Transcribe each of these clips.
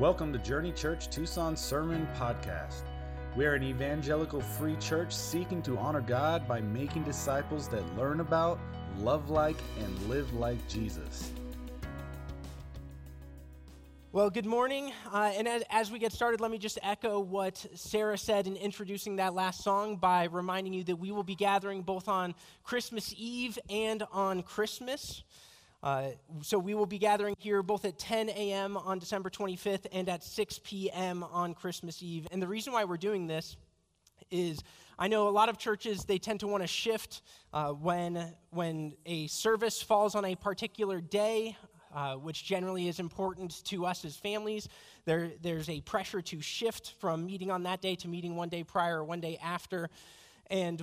Welcome to Journey Church Tucson Sermon Podcast. We are an evangelical free church seeking to honor God by making disciples that learn about, love like, and live like Jesus. Well, good morning. Uh, and as, as, we get started, let me just echo what Sarah said in introducing that last song by reminding you that we will be gathering both on Christmas Eve and on Christmas. Uh, so we will be gathering here both at 10 a.m. on December 25th and at 6 p.m. on Christmas Eve. And the reason why we're doing this is I know a lot of churches they tend to want to shift uh, when when a service falls on a particular day. Uh, which generally is important to us as families. There, there's a pressure to shift from meeting on that day to meeting one day prior or one day after. And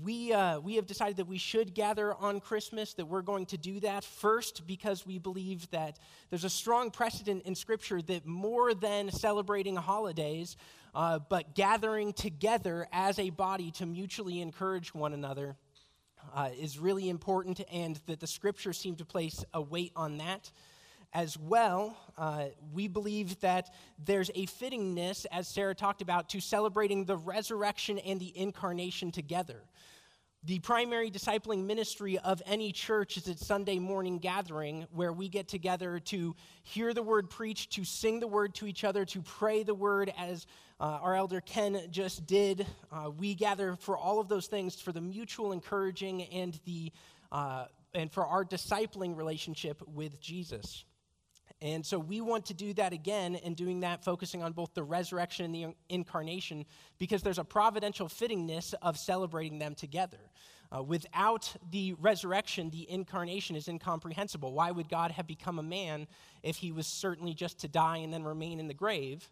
we, uh, we have decided that we should gather on Christmas, that we're going to do that first because we believe that there's a strong precedent in Scripture that more than celebrating holidays, uh, but gathering together as a body to mutually encourage one another uh, is really important, and that the Scriptures seem to place a weight on that as well, uh, we believe that there's a fittingness, as Sarah talked about, to celebrating the resurrection and the incarnation together. The primary discipling ministry of any church is its Sunday morning gathering where we get together to hear the word preached, to sing the word to each other, to pray the word as uh, our elder Ken just did. Uh, we gather for all of those things for the mutual encouraging and, the, uh, and for our discipling relationship with Jesus. And so we want to do that again, and doing that focusing on both the resurrection and the incarnation, because there's a providential fittingness of celebrating them together. Uh, without the resurrection, the incarnation is incomprehensible. Why would God have become a man if he was certainly just to die and then remain in the grave?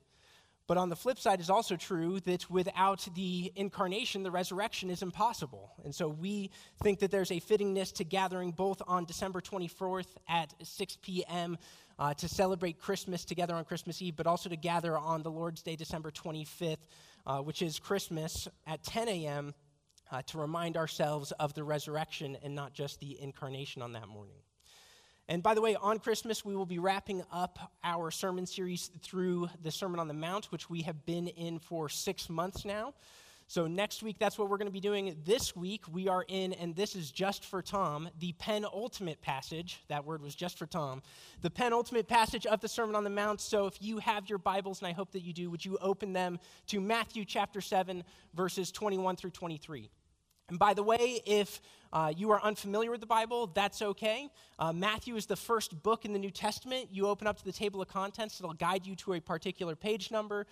But on the flip side is also true that without the incarnation, the resurrection is impossible. And so we think that there's a fittingness to gathering both on December 24th at 6 p.m. Uh, to celebrate Christmas together on Christmas Eve, but also to gather on the Lord's Day, December 25th, uh, which is Christmas, at 10 a.m. Uh, to remind ourselves of the resurrection and not just the incarnation on that morning. And by the way, on Christmas, we will be wrapping up our sermon series through the Sermon on the Mount, which we have been in for six months now. So, next week, that's what we're going to be doing. This week, we are in, and this is just for Tom, the penultimate passage. That word was just for Tom. The penultimate passage of the Sermon on the Mount. So, if you have your Bibles, and I hope that you do, would you open them to Matthew chapter 7, verses 21 through 23? And by the way, if uh, you are unfamiliar with the Bible, that's okay. Uh, Matthew is the first book in the New Testament. You open up to the table of contents, it'll guide you to a particular page number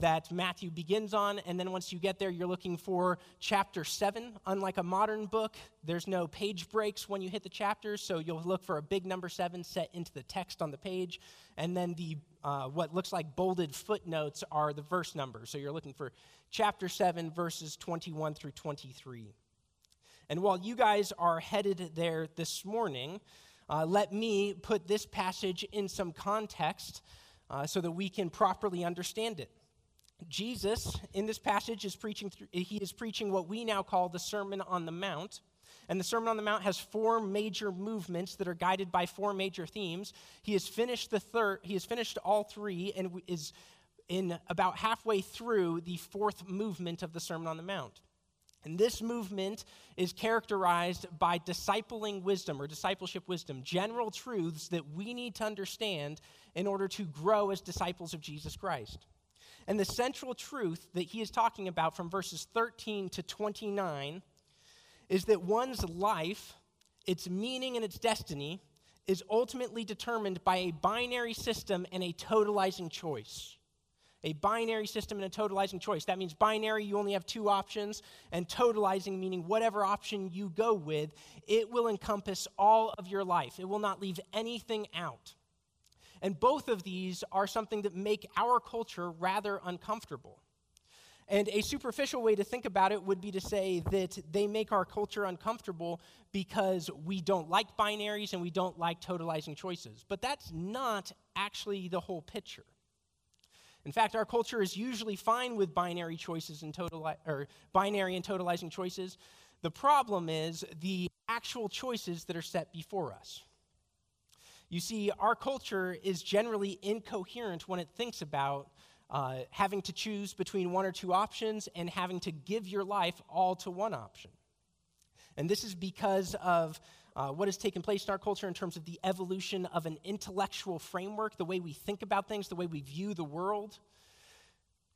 that Matthew begins on. And then once you get there, you're looking for chapter 7. Unlike a modern book, there's no page breaks when you hit the chapters, so you'll look for a big number 7 set into the text on the page. And then the uh, what looks like bolded footnotes are the verse numbers. So you're looking for chapter 7, verses 21 through 23. And while you guys are headed there this morning, uh, let me put this passage in some context uh, so that we can properly understand it. Jesus, in this passage, is preaching, through, he is preaching what we now call the Sermon on the Mount. And the Sermon on the Mount has four major movements that are guided by four major themes. He has finished the third, he has finished all three and is in about halfway through the fourth movement of the Sermon on the Mount. And this movement is characterized by discipling wisdom or discipleship wisdom, general truths that we need to understand in order to grow as disciples of Jesus Christ. And the central truth that he is talking about from verses 13 to 29 is that one's life, its meaning, and its destiny is ultimately determined by a binary system and a totalizing choice a binary system and a totalizing choice. That means binary, you only have two options, and totalizing, meaning whatever option you go with, it will encompass all of your life. It will not leave anything out. And both of these are something that make our culture rather uncomfortable. And a superficial way to think about it would be to say that they make our culture uncomfortable because we don't like binaries and we don't like totalizing choices. But that's not actually the whole picture. In fact, our culture is usually fine with binary choices and total or binary and totalizing choices. The problem is the actual choices that are set before us. You see, our culture is generally incoherent when it thinks about uh, having to choose between one or two options and having to give your life all to one option. And this is because of uh, what has taken place in our culture in terms of the evolution of an intellectual framework, the way we think about things, the way we view the world.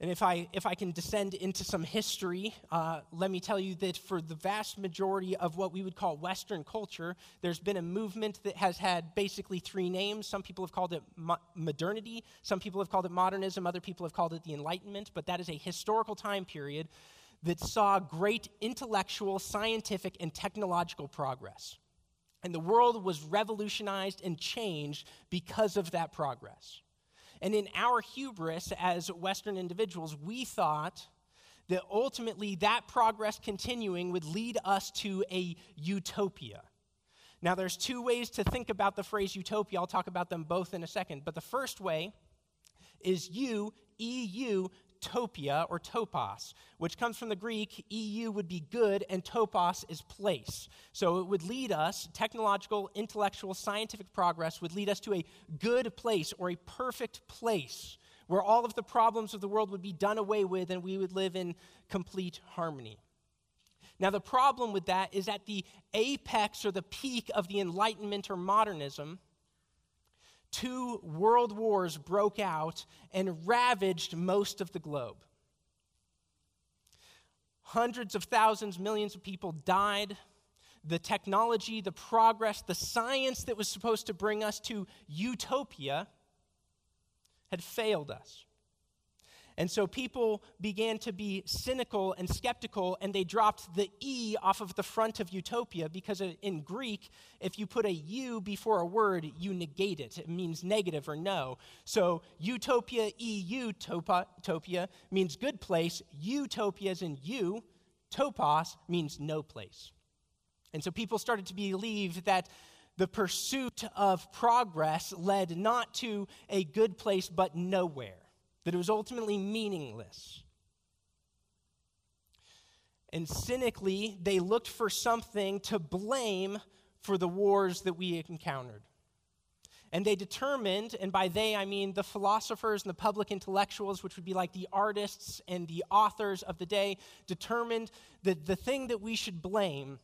And if I, if I can descend into some history, uh, let me tell you that for the vast majority of what we would call Western culture, there's been a movement that has had basically three names. Some people have called it mo- modernity, some people have called it modernism, other people have called it the Enlightenment, but that is a historical time period that saw great intellectual, scientific, and technological progress. And the world was revolutionized and changed because of that progress. And in our hubris as Western individuals, we thought that ultimately that progress continuing would lead us to a utopia. Now, there's two ways to think about the phrase utopia. I'll talk about them both in a second. But the first way is you, EU, topia or topos, which comes from the Greek, EU would be good and topos is place. So it would lead us, technological, intellectual, scientific progress would lead us to a good place or a perfect place where all of the problems of the world would be done away with and we would live in complete harmony. Now, the problem with that is at the apex or the peak of the Enlightenment or modernism, two world wars broke out and ravaged most of the globe. Hundreds of thousands, millions of people died. The technology, the progress, the science that was supposed to bring us to utopia had failed us. And so people began to be cynical and skeptical, and they dropped the E off of the front of utopia because in Greek, if you put a U before a word, you negate it. It means negative or no. So utopia, EU, topia, means good place. Utopia is in you. Topos means no place. And so people started to believe that the pursuit of progress led not to a good place, but nowhere that it was ultimately meaningless. And cynically, they looked for something to blame for the wars that we encountered. And they determined, and by they I mean the philosophers and the public intellectuals, which would be like the artists and the authors of the day, determined that the thing that we should blame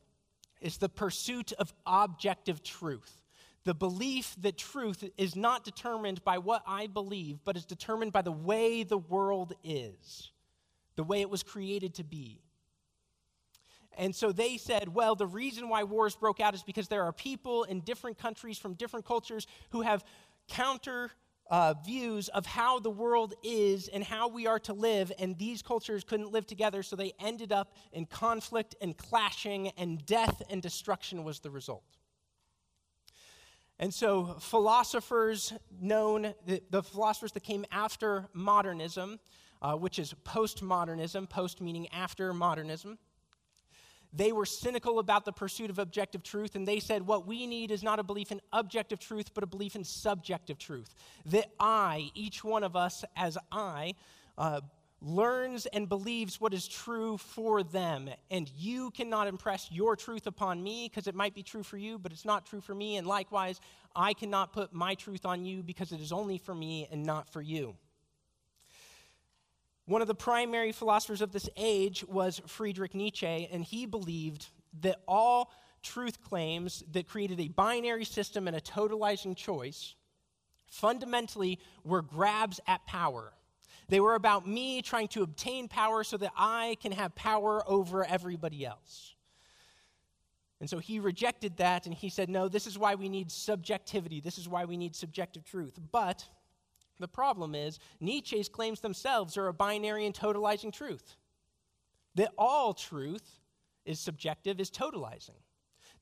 is the pursuit of objective truth. The belief that truth is not determined by what I believe, but is determined by the way the world is, the way it was created to be. And so they said, well, the reason why wars broke out is because there are people in different countries from different cultures who have counter uh, views of how the world is and how we are to live, and these cultures couldn't live together, so they ended up in conflict and clashing, and death and destruction was the result. And so, philosophers known, the, the philosophers that came after modernism, uh, which is postmodernism, post meaning after modernism, they were cynical about the pursuit of objective truth, and they said, What we need is not a belief in objective truth, but a belief in subjective truth. That I, each one of us as I, uh, learns and believes what is true for them. And you cannot impress your truth upon me because it might be true for you, but it's not true for me. And likewise, I cannot put my truth on you because it is only for me and not for you. One of the primary philosophers of this age was Friedrich Nietzsche, and he believed that all truth claims that created a binary system and a totalizing choice fundamentally were grabs at power they were about me trying to obtain power so that I can have power over everybody else. And so he rejected that and he said, No, this is why we need subjectivity. This is why we need subjective truth. But the problem is, Nietzsche's claims themselves are a binary and totalizing truth. That all truth is subjective is totalizing.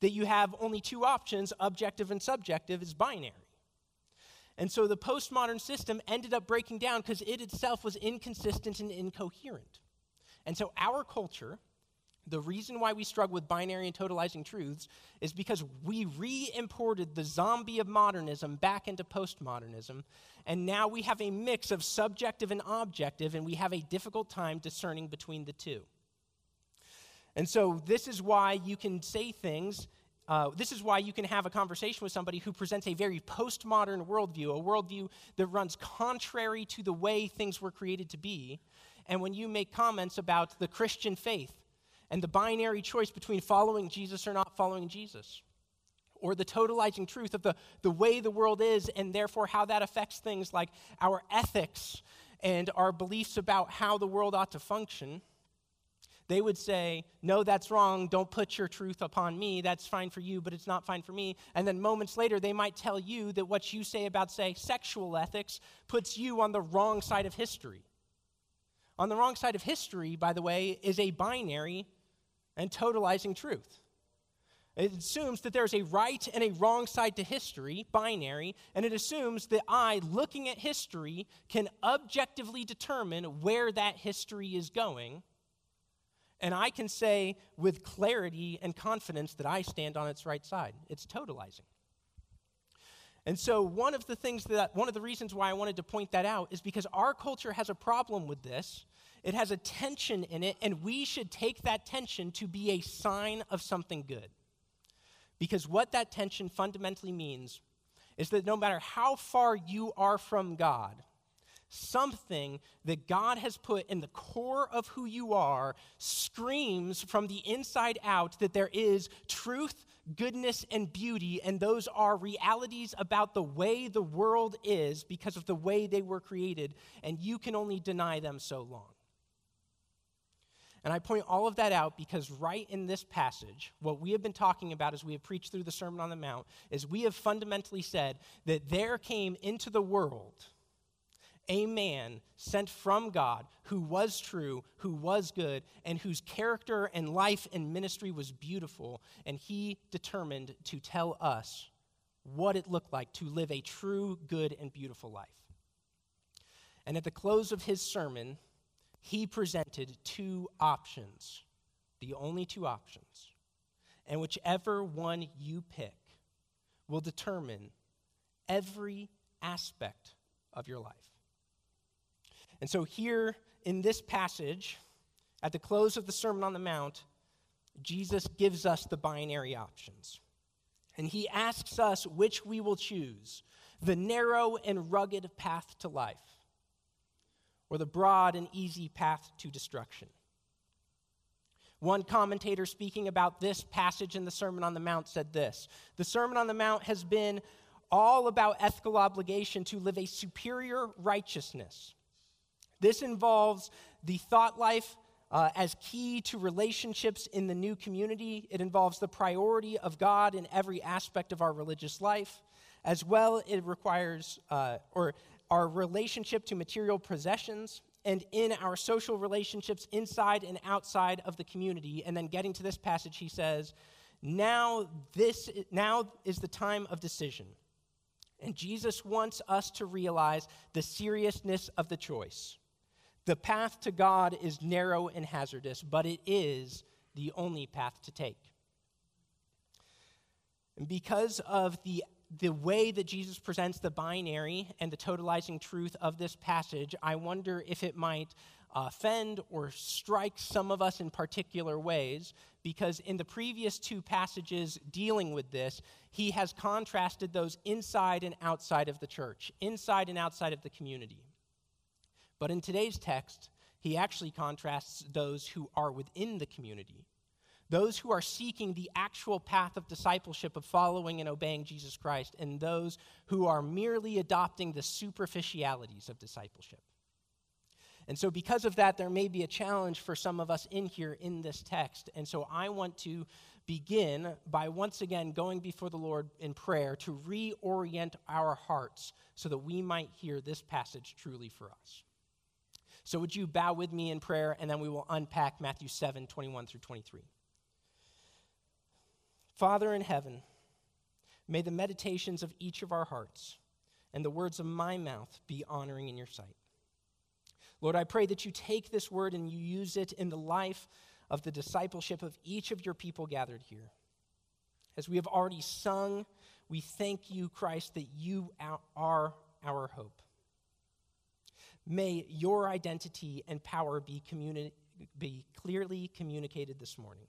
That you have only two options, objective and subjective, is binary. And so the postmodern system ended up breaking down because it itself was inconsistent and incoherent. And so our culture, the reason why we struggle with binary and totalizing truths is because we re imported the zombie of modernism back into postmodernism, and now we have a mix of subjective and objective, and we have a difficult time discerning between the two. And so, this is why you can say things uh, this is why you can have a conversation with somebody who presents a very postmodern worldview, a worldview that runs contrary to the way things were created to be. And when you make comments about the Christian faith and the binary choice between following Jesus or not following Jesus, or the totalizing truth of the, the way the world is, and therefore how that affects things like our ethics and our beliefs about how the world ought to function, they would say, No, that's wrong. Don't put your truth upon me. That's fine for you, but it's not fine for me. And then moments later, they might tell you that what you say about, say, sexual ethics puts you on the wrong side of history. On the wrong side of history, by the way, is a binary and totalizing truth. It assumes that there's a right and a wrong side to history, binary, and it assumes that I, looking at history, can objectively determine where that history is going and I can say with clarity and confidence that I stand on its right side. It's totalizing. And so, one of the things that, one of the reasons why I wanted to point that out is because our culture has a problem with this. It has a tension in it, and we should take that tension to be a sign of something good. Because what that tension fundamentally means is that no matter how far you are from God, something that God has put in the core of who you are screams from the inside out that there is truth, goodness, and beauty, and those are realities about the way the world is because of the way they were created, and you can only deny them so long. And I point all of that out because right in this passage, what we have been talking about as we have preached through the Sermon on the Mount is we have fundamentally said that there came into the world a man sent from God who was true, who was good, and whose character and life and ministry was beautiful. And he determined to tell us what it looked like to live a true, good, and beautiful life. And at the close of his sermon, he presented two options, the only two options. And whichever one you pick will determine every aspect of your life. And so, here in this passage, at the close of the Sermon on the Mount, Jesus gives us the binary options. And he asks us which we will choose the narrow and rugged path to life, or the broad and easy path to destruction. One commentator speaking about this passage in the Sermon on the Mount said this The Sermon on the Mount has been all about ethical obligation to live a superior righteousness this involves the thought life uh, as key to relationships in the new community. It involves the priority of God in every aspect of our religious life. As well, it requires, uh, or our relationship to material possessions and in our social relationships inside and outside of the community. And then getting to this passage, he says, now this now is the time of decision. And Jesus wants us to realize the seriousness of the choice. The path to God is narrow and hazardous, but it is the only path to take. And because of the, the way that Jesus presents the binary and the totalizing truth of this passage, I wonder if it might offend or strike some of us in particular ways, because in the previous two passages dealing with this, he has contrasted those inside and outside of the church, inside and outside of the community. But in today's text, he actually contrasts those who are within the community, those who are seeking the actual path of discipleship, of following and obeying Jesus Christ, and those who are merely adopting the superficialities of discipleship. And so, because of that, there may be a challenge for some of us in here in this text. And so, I want to begin by once again going before the Lord in prayer to reorient our hearts so that we might hear this passage truly for us. So, would you bow with me in prayer, and then we will unpack Matthew 7 21 through 23. Father in heaven, may the meditations of each of our hearts and the words of my mouth be honoring in your sight. Lord, I pray that you take this word and you use it in the life of the discipleship of each of your people gathered here. As we have already sung, we thank you, Christ, that you are our hope. May your identity and power be, communi- be clearly communicated this morning.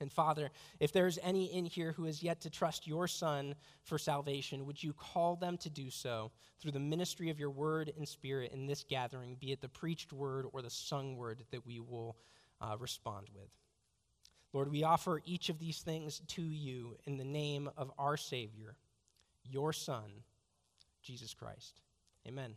And Father, if there's any in here who has yet to trust your Son for salvation, would you call them to do so through the ministry of your word and spirit in this gathering, be it the preached word or the sung word that we will uh, respond with? Lord, we offer each of these things to you in the name of our Savior, your Son, Jesus Christ. Amen.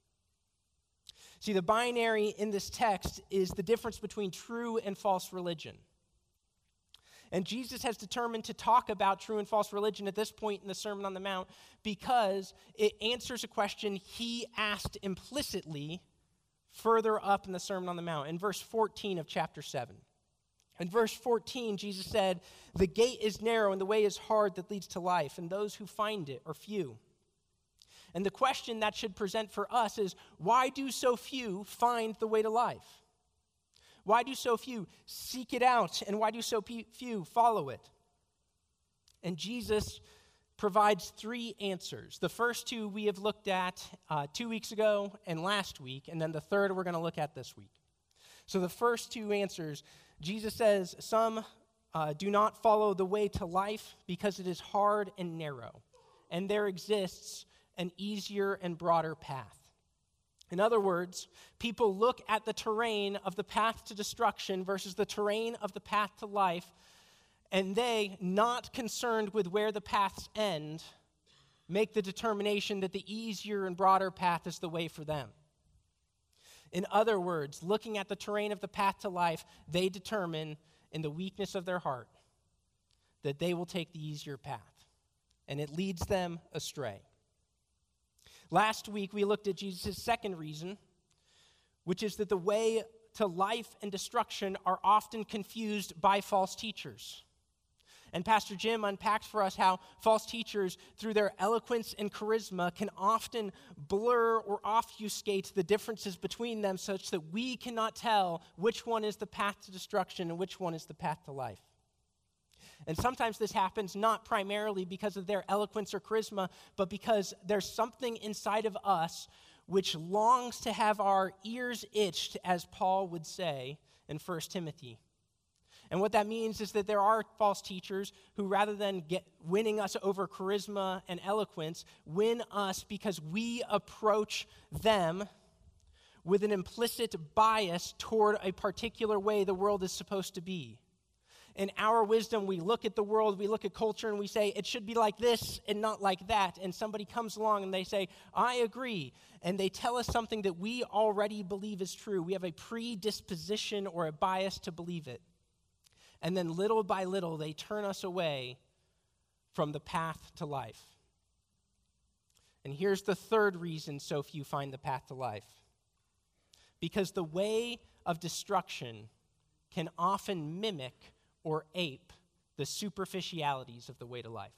See, the binary in this text is the difference between true and false religion. And Jesus has determined to talk about true and false religion at this point in the Sermon on the Mount because it answers a question he asked implicitly further up in the Sermon on the Mount, in verse 14 of chapter 7. In verse 14, Jesus said, The gate is narrow and the way is hard that leads to life, and those who find it are few. And the question that should present for us is why do so few find the way to life? Why do so few seek it out? And why do so few follow it? And Jesus provides three answers. The first two we have looked at uh, two weeks ago and last week, and then the third we're going to look at this week. So, the first two answers Jesus says, Some uh, do not follow the way to life because it is hard and narrow, and there exists an easier and broader path. In other words, people look at the terrain of the path to destruction versus the terrain of the path to life, and they, not concerned with where the paths end, make the determination that the easier and broader path is the way for them. In other words, looking at the terrain of the path to life, they determine in the weakness of their heart that they will take the easier path, and it leads them astray. Last week, we looked at Jesus' second reason, which is that the way to life and destruction are often confused by false teachers. And Pastor Jim unpacked for us how false teachers, through their eloquence and charisma, can often blur or obfuscate the differences between them such that we cannot tell which one is the path to destruction and which one is the path to life. And sometimes this happens not primarily because of their eloquence or charisma, but because there's something inside of us which longs to have our ears itched, as Paul would say in 1 Timothy. And what that means is that there are false teachers who, rather than get, winning us over charisma and eloquence, win us because we approach them with an implicit bias toward a particular way the world is supposed to be in our wisdom, we look at the world, we look at culture, and we say, it should be like this and not like that. And somebody comes along and they say, I agree. And they tell us something that we already believe is true. We have a predisposition or a bias to believe it. And then little by little, they turn us away from the path to life. And here's the third reason so few find the path to life because the way of destruction can often mimic or ape the superficialities of the way to life.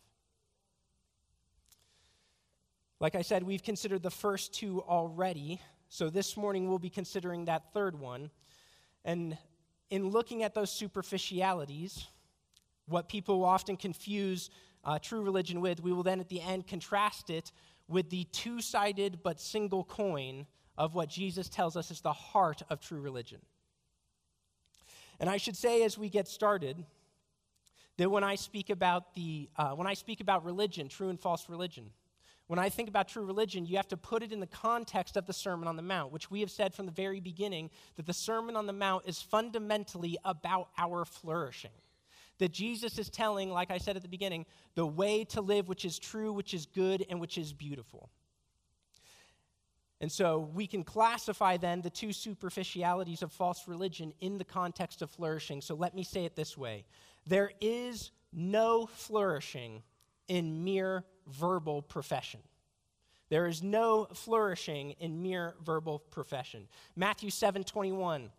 Like I said, we've considered the first two already, so this morning we'll be considering that third one. And in looking at those superficialities, what people often confuse uh, true religion with, we will then at the end contrast it with the two sided but single coin of what Jesus tells us is the heart of true religion. And I should say as we get started that when I speak about the uh, when I speak about religion, true and false religion, when I think about true religion, you have to put it in the context of the Sermon on the Mount, which we have said from the very beginning that the Sermon on the Mount is fundamentally about our flourishing. That Jesus is telling, like I said at the beginning, the way to live which is true, which is good, and which is beautiful. And so we can classify then the two superficialities of false religion in the context of flourishing. So let me say it this way there is no flourishing in mere verbal profession. There is no flourishing in mere verbal profession. Matthew 7 21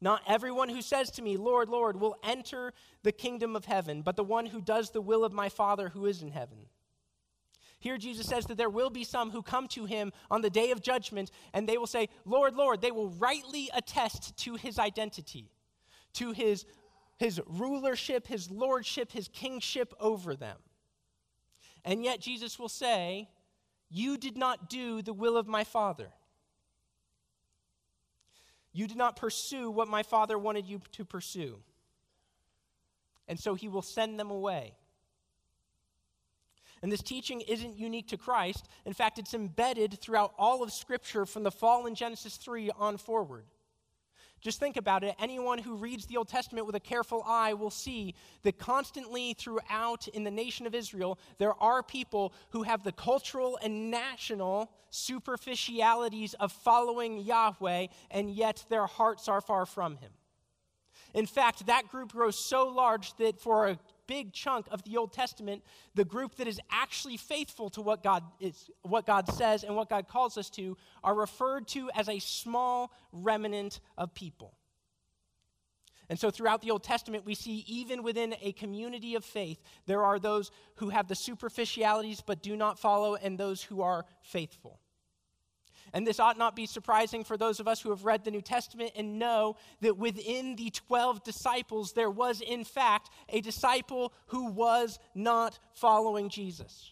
Not everyone who says to me, Lord, Lord, will enter the kingdom of heaven, but the one who does the will of my Father who is in heaven. Here, Jesus says that there will be some who come to him on the day of judgment, and they will say, Lord, Lord. They will rightly attest to his identity, to his, his rulership, his lordship, his kingship over them. And yet, Jesus will say, You did not do the will of my Father. You did not pursue what my Father wanted you to pursue. And so he will send them away. And this teaching isn't unique to Christ. In fact, it's embedded throughout all of Scripture from the fall in Genesis 3 on forward. Just think about it. Anyone who reads the Old Testament with a careful eye will see that constantly throughout in the nation of Israel, there are people who have the cultural and national superficialities of following Yahweh, and yet their hearts are far from Him. In fact, that group grows so large that for a big chunk of the Old Testament, the group that is actually faithful to what God is, what God says and what God calls us to, are referred to as a small remnant of people. And so throughout the Old Testament, we see even within a community of faith, there are those who have the superficialities but do not follow, and those who are faithful. And this ought not be surprising for those of us who have read the New Testament and know that within the 12 disciples, there was, in fact, a disciple who was not following Jesus.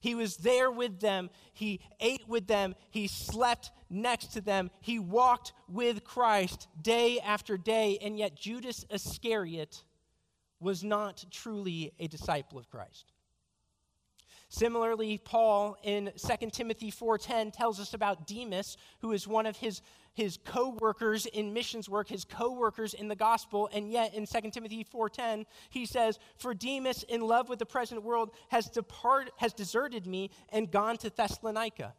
He was there with them. He ate with them. He slept next to them. He walked with Christ day after day. And yet, Judas Iscariot was not truly a disciple of Christ. Similarly, Paul in 2 Timothy 4:10 tells us about Demas, who is one of his his co-workers in missions work, his co-workers in the gospel, and yet in 2 Timothy 4:10, he says, "For Demas in love with the present world has depart has deserted me and gone to Thessalonica."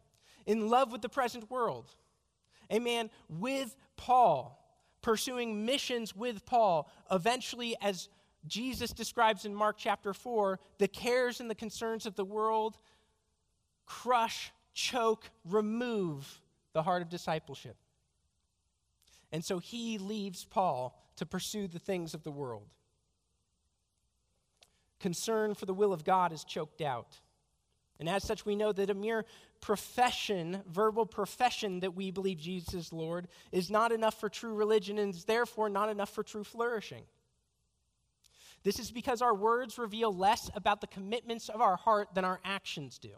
In love with the present world. A man with Paul, pursuing missions with Paul, eventually as Jesus describes in Mark chapter 4 the cares and the concerns of the world crush, choke, remove the heart of discipleship. And so he leaves Paul to pursue the things of the world. Concern for the will of God is choked out. And as such, we know that a mere profession, verbal profession that we believe Jesus is Lord, is not enough for true religion and is therefore not enough for true flourishing. This is because our words reveal less about the commitments of our heart than our actions do.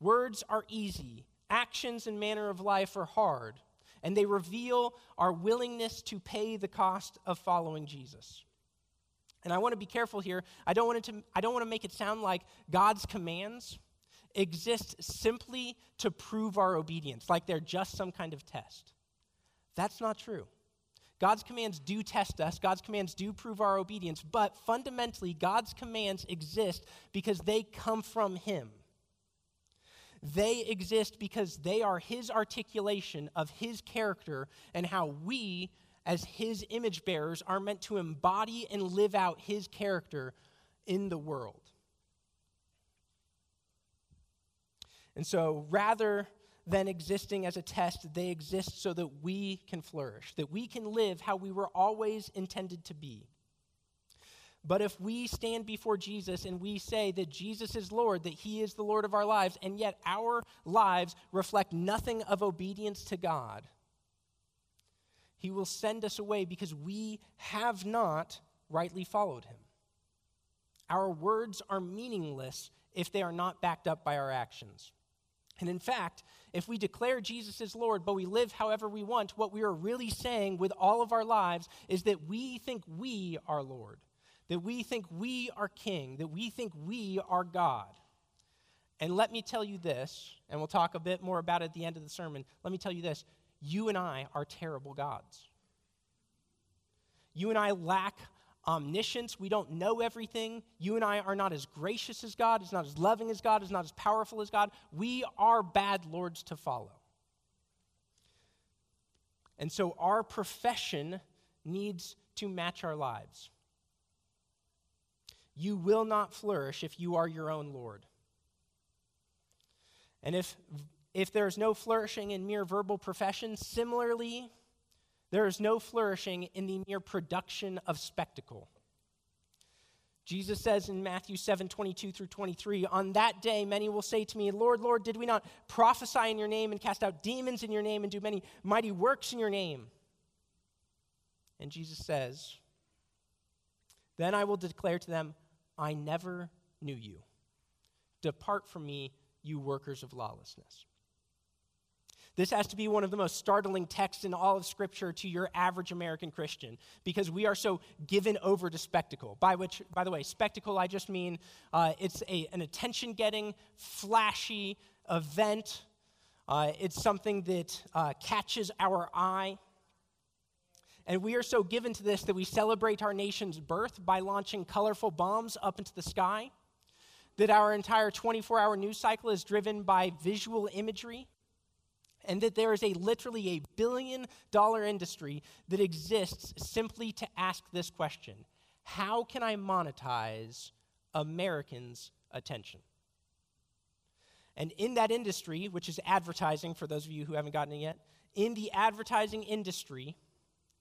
Words are easy, actions and manner of life are hard, and they reveal our willingness to pay the cost of following Jesus. And I want to be careful here. I don't want, to, I don't want to make it sound like God's commands exist simply to prove our obedience, like they're just some kind of test. That's not true. God's commands do test us, God's commands do prove our obedience, but fundamentally, God's commands exist because they come from Him. They exist because they are His articulation of His character and how we, as His image bearers, are meant to embody and live out His character in the world. And so, rather than existing as a test, they exist so that we can flourish, that we can live how we were always intended to be. But if we stand before Jesus and we say that Jesus is Lord, that He is the Lord of our lives, and yet our lives reflect nothing of obedience to God, He will send us away because we have not rightly followed Him. Our words are meaningless if they are not backed up by our actions. And in fact, if we declare Jesus as Lord, but we live however we want, what we are really saying with all of our lives is that we think we are Lord, that we think we are King, that we think we are God. And let me tell you this, and we'll talk a bit more about it at the end of the sermon. Let me tell you this you and I are terrible gods. You and I lack omniscience. We don't know everything. You and I are not as gracious as God, is not as loving as God, is not as powerful as God. We are bad lords to follow. And so our profession needs to match our lives. You will not flourish if you are your own Lord. And if, if there's no flourishing in mere verbal profession, similarly, There is no flourishing in the mere production of spectacle. Jesus says in Matthew 7 22 through 23, On that day, many will say to me, Lord, Lord, did we not prophesy in your name and cast out demons in your name and do many mighty works in your name? And Jesus says, Then I will declare to them, I never knew you. Depart from me, you workers of lawlessness. This has to be one of the most startling texts in all of Scripture to your average American Christian because we are so given over to spectacle. By which, by the way, spectacle, I just mean uh, it's a, an attention getting, flashy event. Uh, it's something that uh, catches our eye. And we are so given to this that we celebrate our nation's birth by launching colorful bombs up into the sky, that our entire 24 hour news cycle is driven by visual imagery and that there is a literally a billion dollar industry that exists simply to ask this question How can I monetize Americans' attention? And in that industry, which is advertising, for those of you who haven't gotten it yet, in the advertising industry,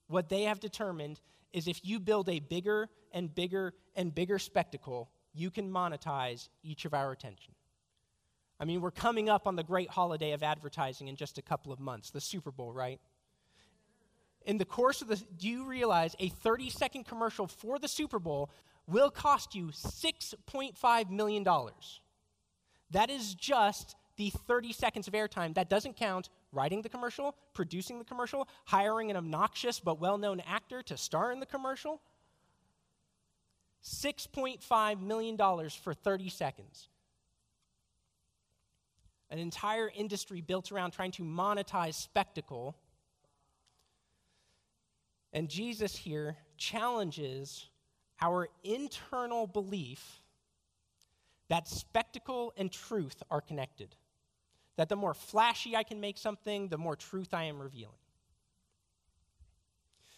what they have determined is if you build a bigger and bigger and bigger spectacle, you can monetize each of our attention. I mean, we're coming up on the great holiday of advertising in just a couple of months, the Super Bowl, right? In the course of the, do you realize a 30 second commercial for the Super Bowl will cost you $6.5 million? That is just the 30 seconds of airtime. That doesn't count writing the commercial, producing the commercial, hiring an obnoxious but well known actor to star in the commercial. $6.5 million for 30 seconds an entire industry built around trying to monetize spectacle. And Jesus here challenges our internal belief that spectacle and truth are connected. That the more flashy I can make something, the more truth I am revealing.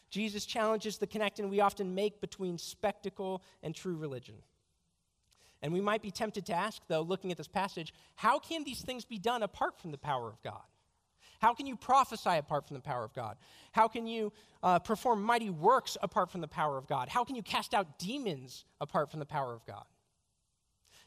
Jesus challenges the connection we often make between spectacle and true religion. And we might be tempted to ask, though, looking at this passage, how can these things be done apart from the power of God? How can you prophesy apart from the power of God? How can you uh, perform mighty works apart from the power of God? How can you cast out demons apart from the power of God?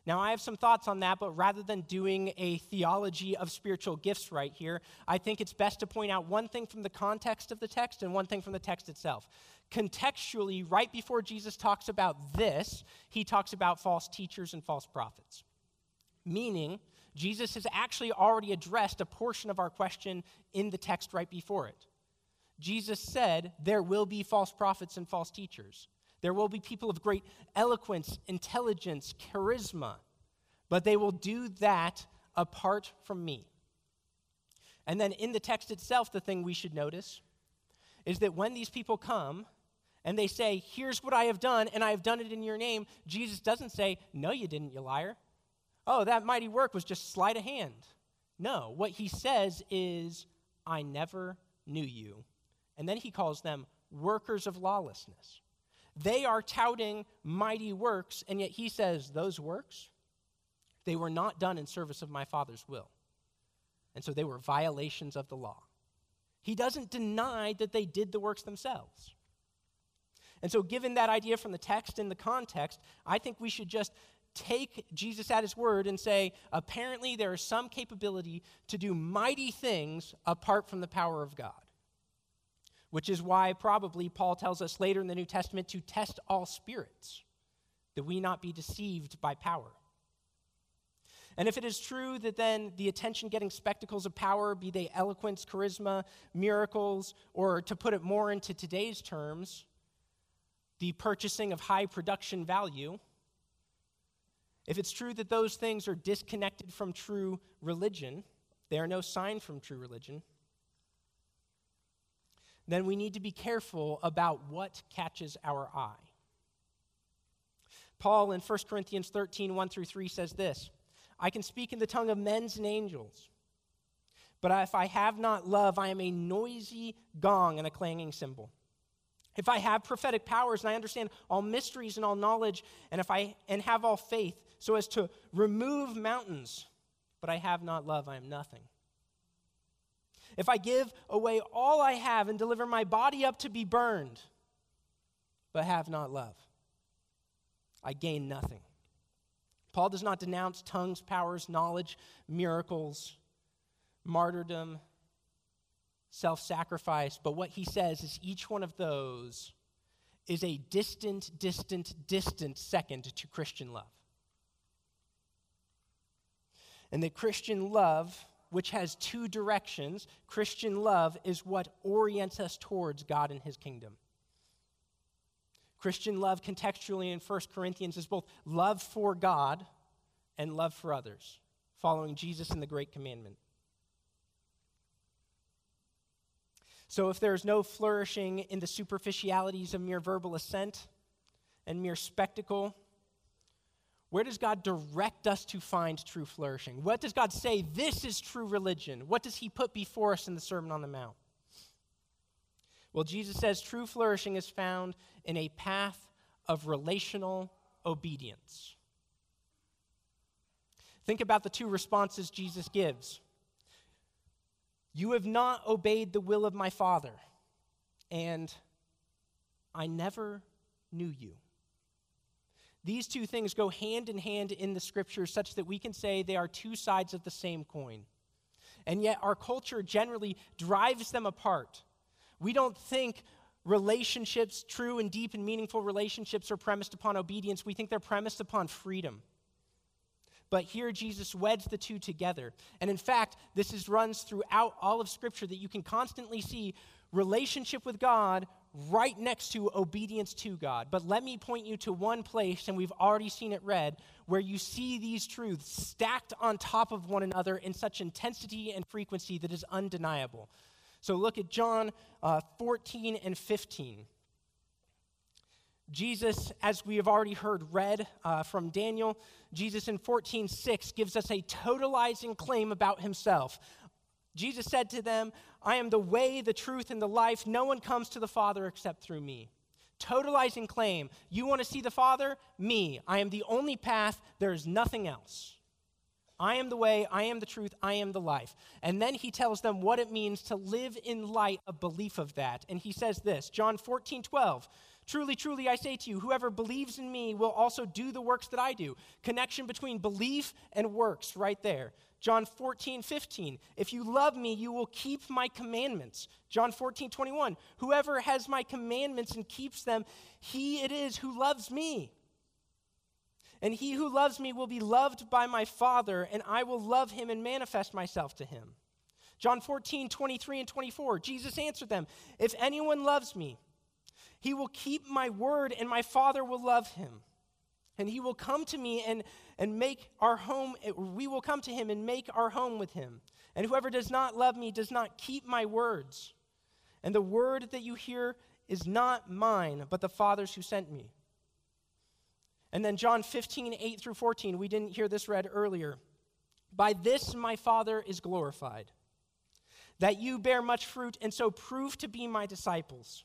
Now, I have some thoughts on that, but rather than doing a theology of spiritual gifts right here, I think it's best to point out one thing from the context of the text and one thing from the text itself. Contextually, right before Jesus talks about this, he talks about false teachers and false prophets. Meaning, Jesus has actually already addressed a portion of our question in the text right before it. Jesus said, There will be false prophets and false teachers. There will be people of great eloquence, intelligence, charisma, but they will do that apart from me. And then in the text itself, the thing we should notice is that when these people come and they say, Here's what I have done, and I have done it in your name, Jesus doesn't say, No, you didn't, you liar. Oh, that mighty work was just sleight of hand. No, what he says is, I never knew you. And then he calls them workers of lawlessness. They are touting mighty works, and yet he says, Those works, they were not done in service of my Father's will. And so they were violations of the law. He doesn't deny that they did the works themselves. And so, given that idea from the text and the context, I think we should just take Jesus at his word and say, apparently, there is some capability to do mighty things apart from the power of God which is why probably Paul tells us later in the New Testament to test all spirits, that we not be deceived by power. And if it is true that then the attention getting spectacles of power, be they eloquence, charisma, miracles, or to put it more into today's terms, the purchasing of high production value, if it's true that those things are disconnected from true religion, they are no sign from true religion, then we need to be careful about what catches our eye. Paul in 1 Corinthians 13, 1 through 3 says this I can speak in the tongue of men's and angels, but if I have not love, I am a noisy gong and a clanging cymbal. If I have prophetic powers and I understand all mysteries and all knowledge, and if I and have all faith so as to remove mountains, but I have not love, I am nothing. if I give away all I have and deliver my body up to be burned, but have not love, I gain nothing. Paul does not denounce tongues, powers, knowledge, miracles, martyrdom, self sacrifice, but what he says is each one of those is a distant, distant, distant second to Christian love. And that Christian love, which has two directions, Christian love is what orients us towards God and his kingdom. Christian love, contextually in 1 Corinthians, is both love for God and love for others, following Jesus in the Great Commandment. So, if there's no flourishing in the superficialities of mere verbal assent and mere spectacle, where does God direct us to find true flourishing? What does God say this is true religion? What does He put before us in the Sermon on the Mount? Well, Jesus says true flourishing is found in a path of relational obedience. Think about the two responses Jesus gives. You have not obeyed the will of my Father, and I never knew you. These two things go hand in hand in the scriptures, such that we can say they are two sides of the same coin. And yet, our culture generally drives them apart. We don't think relationships, true and deep and meaningful relationships, are premised upon obedience. We think they're premised upon freedom. But here Jesus weds the two together. And in fact, this is, runs throughout all of Scripture that you can constantly see relationship with God right next to obedience to God. But let me point you to one place, and we've already seen it read, where you see these truths stacked on top of one another in such intensity and frequency that is undeniable. So look at John uh, 14 and 15. Jesus, as we have already heard read uh, from Daniel, Jesus in 14 6 gives us a totalizing claim about himself. Jesus said to them, I am the way, the truth, and the life. No one comes to the Father except through me. Totalizing claim. You want to see the Father? Me. I am the only path. There is nothing else. I am the way, I am the truth, I am the life. And then he tells them what it means to live in light of belief of that. And he says this John 14, 12. Truly, truly, I say to you, whoever believes in me will also do the works that I do. Connection between belief and works, right there. John 14, 15. If you love me, you will keep my commandments. John 14, 21. Whoever has my commandments and keeps them, he it is who loves me. And he who loves me will be loved by my Father, and I will love him and manifest myself to him. John 14, 23 and 24, Jesus answered them If anyone loves me, he will keep my word, and my Father will love him. And he will come to me and, and make our home, we will come to him and make our home with him. And whoever does not love me does not keep my words. And the word that you hear is not mine, but the Father's who sent me. And then John 15, 8 through 14, we didn't hear this read earlier. By this my Father is glorified, that you bear much fruit and so prove to be my disciples.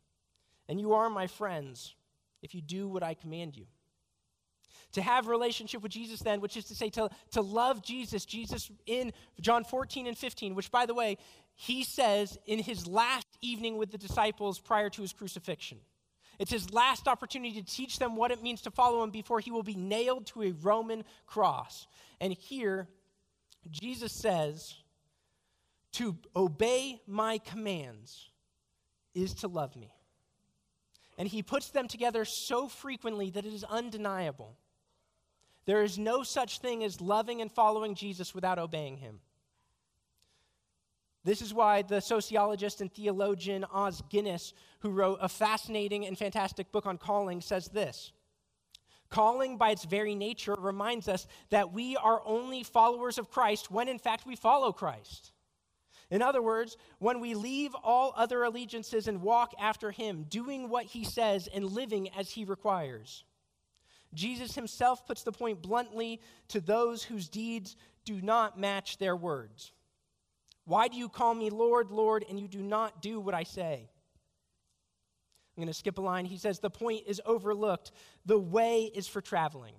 And you are my friends if you do what I command you. To have relationship with Jesus then, which is to say to, to love Jesus, Jesus in John 14 and 15, which by the way, he says in his last evening with the disciples prior to his crucifixion. It's his last opportunity to teach them what it means to follow him before he will be nailed to a Roman cross. And here, Jesus says, to obey my commands is to love me. And he puts them together so frequently that it is undeniable. There is no such thing as loving and following Jesus without obeying him. This is why the sociologist and theologian Os Guinness, who wrote a fascinating and fantastic book on calling, says this Calling, by its very nature, reminds us that we are only followers of Christ when, in fact, we follow Christ. In other words, when we leave all other allegiances and walk after him, doing what he says and living as he requires. Jesus himself puts the point bluntly to those whose deeds do not match their words. Why do you call me Lord, Lord, and you do not do what I say? I'm going to skip a line. He says, The point is overlooked. The way is for traveling.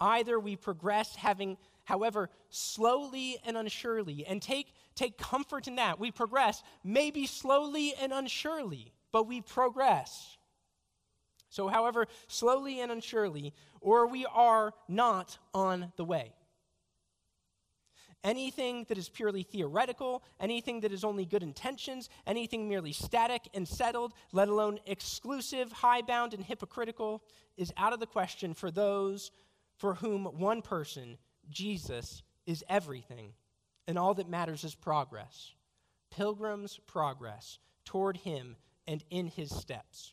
Either we progress, having, however, slowly and unsurely, and take, take comfort in that. We progress, maybe slowly and unsurely, but we progress. So, however, slowly and unsurely, or we are not on the way. Anything that is purely theoretical, anything that is only good intentions, anything merely static and settled, let alone exclusive, high-bound, and hypocritical, is out of the question for those for whom one person, Jesus, is everything, and all that matters is progress. Pilgrim's progress toward Him and in His steps.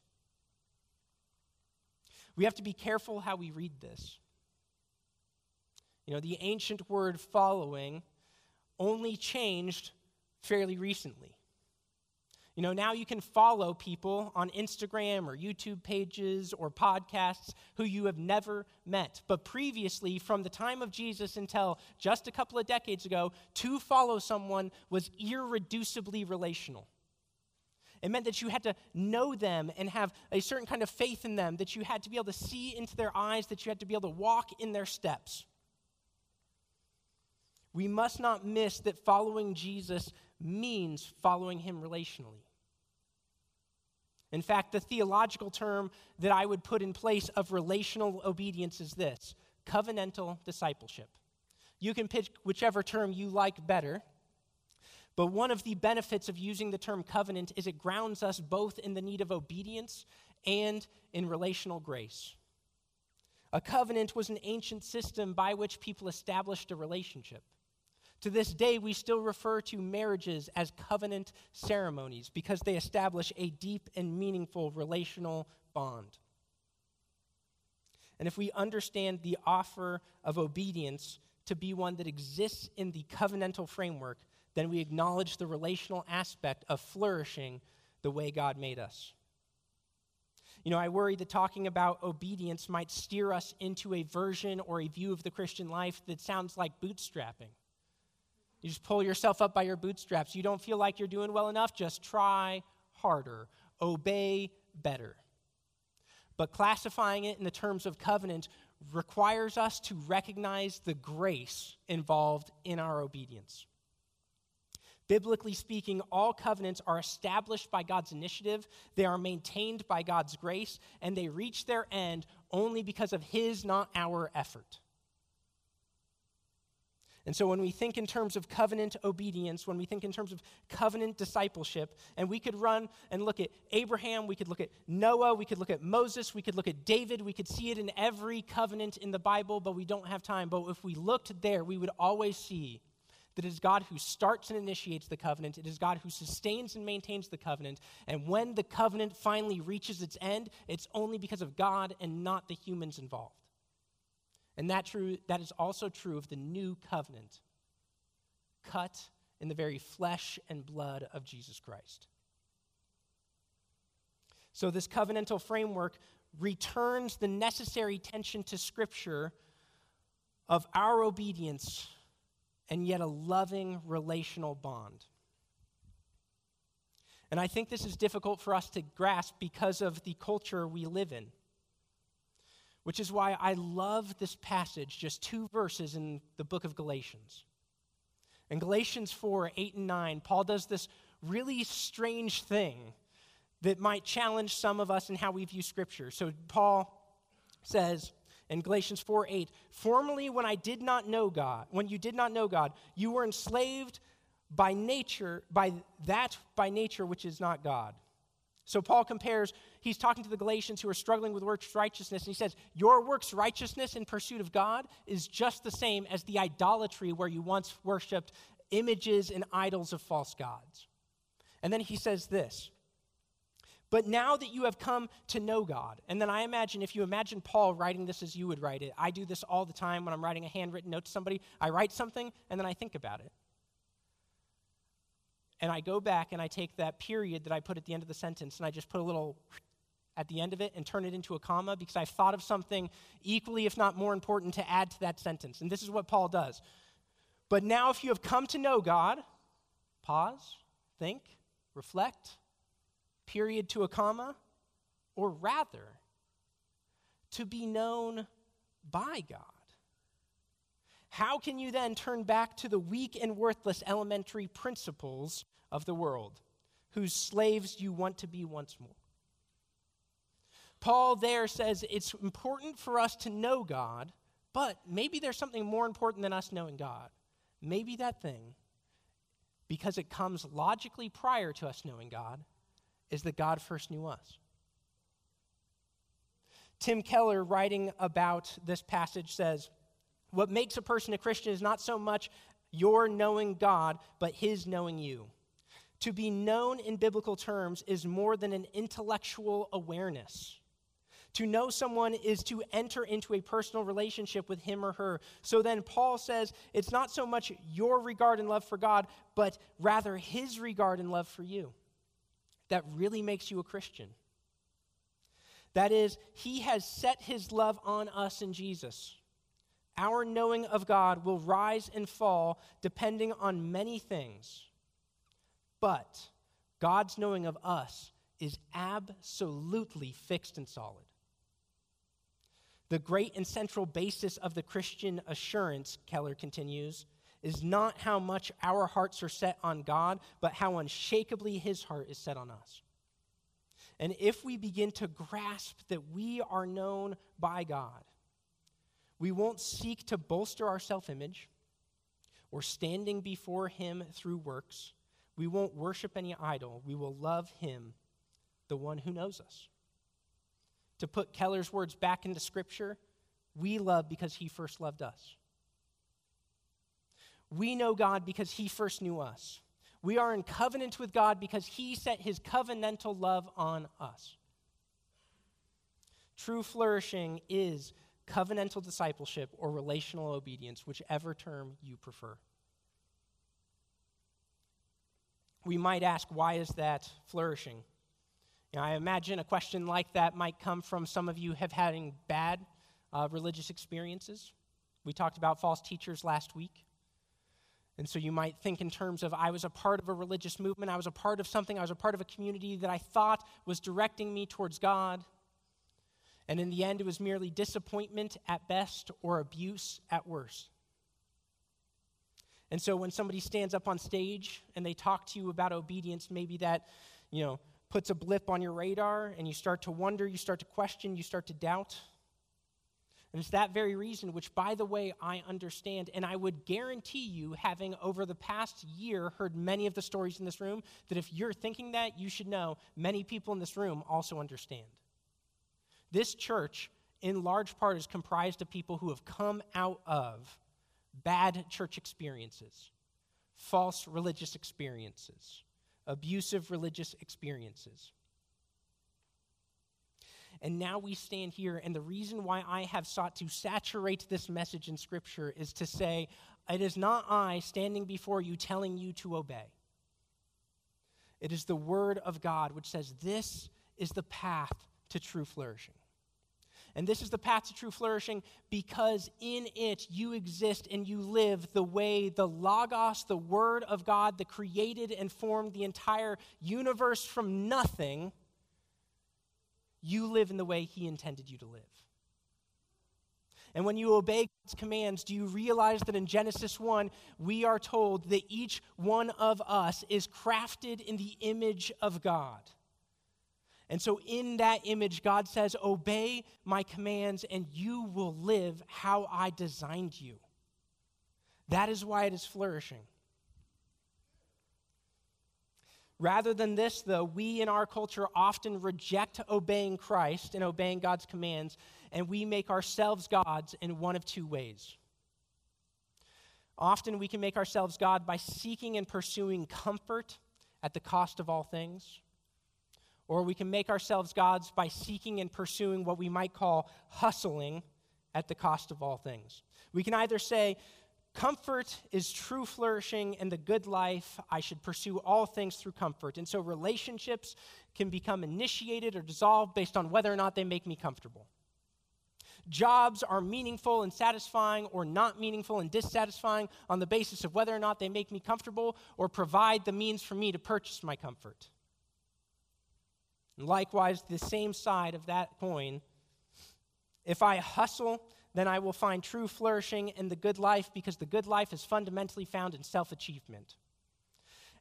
We have to be careful how we read this. You know, the ancient word following only changed fairly recently. You know, now you can follow people on Instagram or YouTube pages or podcasts who you have never met. But previously, from the time of Jesus until just a couple of decades ago, to follow someone was irreducibly relational. It meant that you had to know them and have a certain kind of faith in them, that you had to be able to see into their eyes, that you had to be able to walk in their steps. We must not miss that following Jesus means following him relationally. In fact, the theological term that I would put in place of relational obedience is this covenantal discipleship. You can pick whichever term you like better. But one of the benefits of using the term covenant is it grounds us both in the need of obedience and in relational grace. A covenant was an ancient system by which people established a relationship. To this day, we still refer to marriages as covenant ceremonies because they establish a deep and meaningful relational bond. And if we understand the offer of obedience to be one that exists in the covenantal framework, then we acknowledge the relational aspect of flourishing the way God made us. You know, I worry that talking about obedience might steer us into a version or a view of the Christian life that sounds like bootstrapping. You just pull yourself up by your bootstraps. You don't feel like you're doing well enough, just try harder, obey better. But classifying it in the terms of covenant requires us to recognize the grace involved in our obedience. Biblically speaking, all covenants are established by God's initiative, they are maintained by God's grace, and they reach their end only because of His, not our effort. And so, when we think in terms of covenant obedience, when we think in terms of covenant discipleship, and we could run and look at Abraham, we could look at Noah, we could look at Moses, we could look at David, we could see it in every covenant in the Bible, but we don't have time. But if we looked there, we would always see that it is God who starts and initiates the covenant. It is God who sustains and maintains the covenant. And when the covenant finally reaches its end, it's only because of God and not the humans involved. And that, true, that is also true of the new covenant, cut in the very flesh and blood of Jesus Christ. So, this covenantal framework returns the necessary tension to Scripture of our obedience and yet a loving relational bond. And I think this is difficult for us to grasp because of the culture we live in. Which is why I love this passage, just two verses in the book of Galatians. In Galatians 4 8 and 9, Paul does this really strange thing that might challenge some of us in how we view Scripture. So Paul says, in Galatians 4 8, formerly when I did not know God, when you did not know God, you were enslaved by nature, by that by nature which is not God. So Paul compares, he's talking to the Galatians who are struggling with works righteousness, and he says, Your works righteousness in pursuit of God is just the same as the idolatry where you once worshiped images and idols of false gods. And then he says this but now that you have come to know God, and then I imagine if you imagine Paul writing this as you would write it, I do this all the time when I'm writing a handwritten note to somebody. I write something and then I think about it. And I go back and I take that period that I put at the end of the sentence and I just put a little at the end of it and turn it into a comma because I've thought of something equally, if not more important, to add to that sentence. And this is what Paul does. But now, if you have come to know God, pause, think, reflect, period to a comma, or rather, to be known by God. How can you then turn back to the weak and worthless elementary principles of the world, whose slaves you want to be once more? Paul there says it's important for us to know God, but maybe there's something more important than us knowing God. Maybe that thing, because it comes logically prior to us knowing God, is that God first knew us. Tim Keller, writing about this passage, says, What makes a person a Christian is not so much your knowing God, but his knowing you. To be known in biblical terms is more than an intellectual awareness. To know someone is to enter into a personal relationship with him or her. So then Paul says it's not so much your regard and love for God, but rather his regard and love for you that really makes you a Christian. That is, he has set his love on us in Jesus. Our knowing of God will rise and fall depending on many things. But God's knowing of us is absolutely fixed and solid. The great and central basis of the Christian assurance, Keller continues, is not how much our hearts are set on God, but how unshakably his heart is set on us. And if we begin to grasp that we are known by God, we won't seek to bolster our self image or standing before him through works. We won't worship any idol. We will love him, the one who knows us to put Keller's words back into Scripture, we love because he first loved us. We know God because he first knew us. We are in covenant with God because he set his covenantal love on us. True flourishing is covenantal discipleship or relational obedience, whichever term you prefer. We might ask, why is that flourishing? I imagine a question like that might come from some of you have having bad uh, religious experiences. We talked about false teachers last week. And so you might think in terms of I was a part of a religious movement, I was a part of something, I was a part of a community that I thought was directing me towards God. And in the end, it was merely disappointment at best or abuse at worst. And so when somebody stands up on stage and they talk to you about obedience, maybe that, you know, puts a blip on your radar and you start to wonder, you start to question, you start to doubt. And it's that very reason, which, by the way, I understand. And I would guarantee you, having over the past year heard many of the stories in this room, that if you're thinking that, you should know many people in this room also understand. This church, in large part, is comprised of people who have come out of bad church experiences, false religious experiences abusive religious experiences. And now we stand here, and the reason why I have sought to saturate this message in Scripture is to say, it is not I standing before you telling you to obey. It is the Word of God which says, This is the path to true flourishing. And this is the path to true flourishing because in it you exist and you live the way the Logos, the Word of God, that created and formed the entire universe from nothing, you live in the way He intended you to live. And when you obey God's commands, do you realize that in Genesis 1, we are told that each one of us is crafted in the image of God? And so, in that image, God says, Obey my commands, and you will live how I designed you. That is why it is flourishing. Rather than this, though, we in our culture often reject obeying Christ and obeying God's commands, and we make ourselves gods in one of two ways. Often we can make ourselves God by seeking and pursuing comfort at the cost of all things or we can make ourselves gods by seeking and pursuing what we might call hustling at the cost of all things. We can either say, comfort is true flourishing and the good life. I should pursue all things through comfort. And so relationships can become initiated or dissolved based on whether or not they make me comfortable. Jobs are meaningful and satisfying or not meaningful and dissatisfying on the basis of whether or not they make me comfortable or provide the means for me to purchase my comfort. And likewise, the same side of that coin, if I hustle, then I will find true flourishing in the good life because the good life is fundamentally found in self achievement.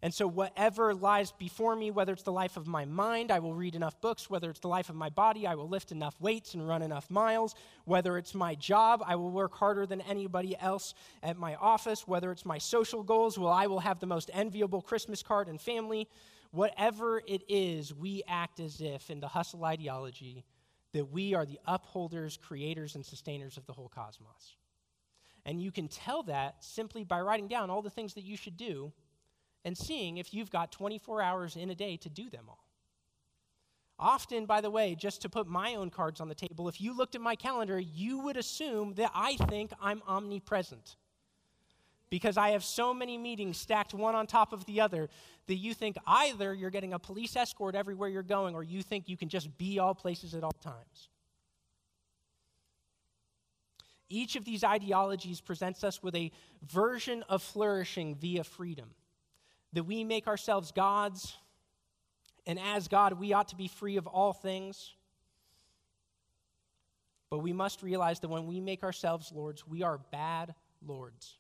And so, whatever lies before me, whether it's the life of my mind, I will read enough books. Whether it's the life of my body, I will lift enough weights and run enough miles. Whether it's my job, I will work harder than anybody else at my office. Whether it's my social goals, well, I will have the most enviable Christmas card and family. Whatever it is, we act as if, in the hustle ideology, that we are the upholders, creators, and sustainers of the whole cosmos. And you can tell that simply by writing down all the things that you should do and seeing if you've got 24 hours in a day to do them all. Often, by the way, just to put my own cards on the table, if you looked at my calendar, you would assume that I think I'm omnipresent. Because I have so many meetings stacked one on top of the other that you think either you're getting a police escort everywhere you're going or you think you can just be all places at all times. Each of these ideologies presents us with a version of flourishing via freedom that we make ourselves gods, and as God, we ought to be free of all things. But we must realize that when we make ourselves lords, we are bad lords,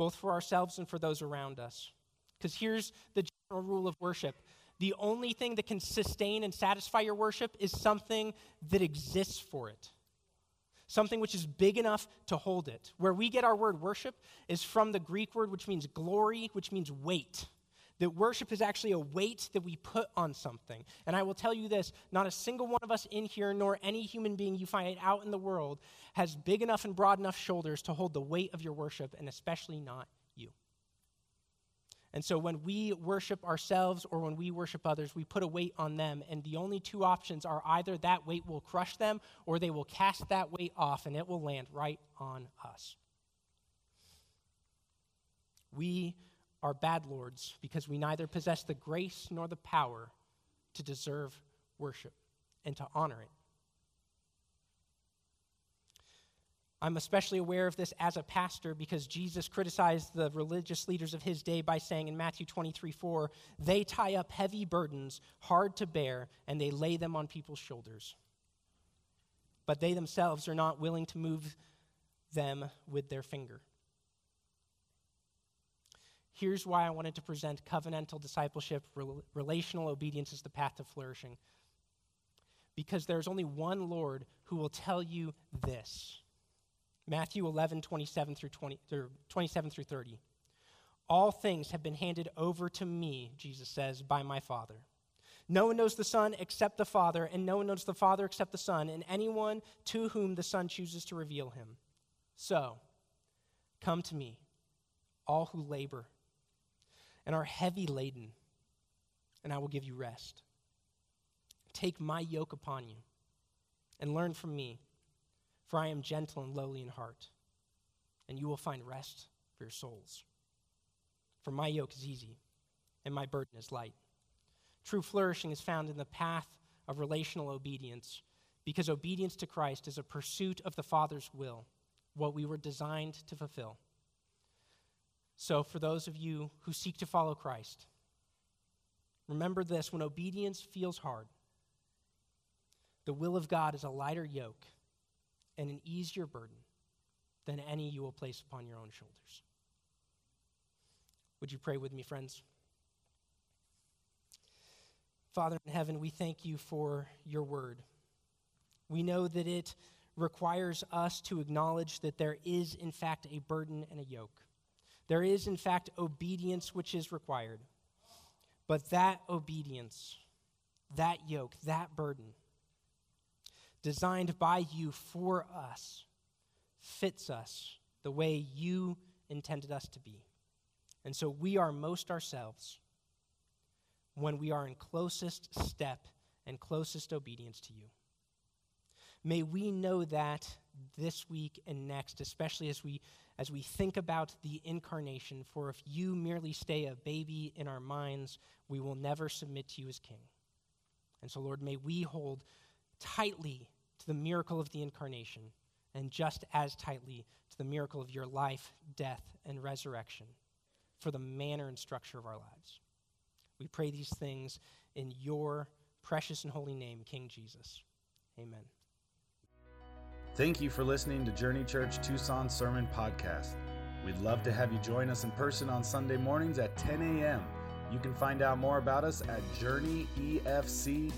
both for ourselves and for those around us. Because here's the general rule of worship the only thing that can sustain and satisfy your worship is something that exists for it something which is big enough to hold it. Where we get our word worship is from the Greek word which means glory, which means weight. That worship is actually a weight that we put on something. And I will tell you this not a single one of us in here, nor any human being you find out in the world, has big enough and broad enough shoulders to hold the weight of your worship, and especially not you. and so when we worship ourselves or when we worship others, we put a weight on them. And the only two options are either that weight will crush them or they will cast that weight off and it will land right on us. We are bad lords because we neither possess the grace nor the power to deserve worship and to honor it. I'm especially aware of this as a pastor because Jesus criticized the religious leaders of his day by saying in Matthew 23 4, they tie up heavy burdens, hard to bear, and they lay them on people's shoulders. But they themselves are not willing to move them with their finger. Here's why I wanted to present covenantal discipleship, relational obedience as the path to flourishing. Because there's only one Lord who will tell you this Matthew 11, 27 through, 20, 27 through 30. All things have been handed over to me, Jesus says, by my Father. No one knows the Son except the Father, and no one knows the Father except the Son, and anyone to whom the Son chooses to reveal him. So, come to me, all who labor and are heavy laden, and I will give you rest. Take my yoke upon you and learn from me for I am gentle and lowly in heart, and you will find rest for your souls. For my yoke is easy, and my burden is light. True flourishing is found in the path of relational obedience, because obedience to Christ is a pursuit of the Father's will, what we were designed to fulfill. So, for those of you who seek to follow Christ, remember this when obedience feels hard, the will of God is a lighter yoke and an easier burden than any you will place upon your own shoulders. Would you pray with me, friends? Father in heaven, we thank you for your word. We know that it requires us to acknowledge that there is, in fact, a burden and a yoke. There is, in fact, obedience which is required. But that obedience, that yoke, that burden, designed by you for us, fits us the way you intended us to be. And so we are most ourselves when we are in closest step and closest obedience to you. May we know that this week and next, especially as we as we think about the incarnation. For if you merely stay a baby in our minds, we will never submit to you as king. And so, Lord, may we hold tightly to the miracle of the incarnation and just as tightly to the miracle of your life, death, and resurrection for the manner and structure of our lives. We pray these things in your precious and holy name, King Jesus. Amen. Thank you for listening to Journey Church Tucson Sermon Podcast. We'd love to have you join us in person on Sunday mornings at 10 a.m. You can find out more about us at journeyefc.org.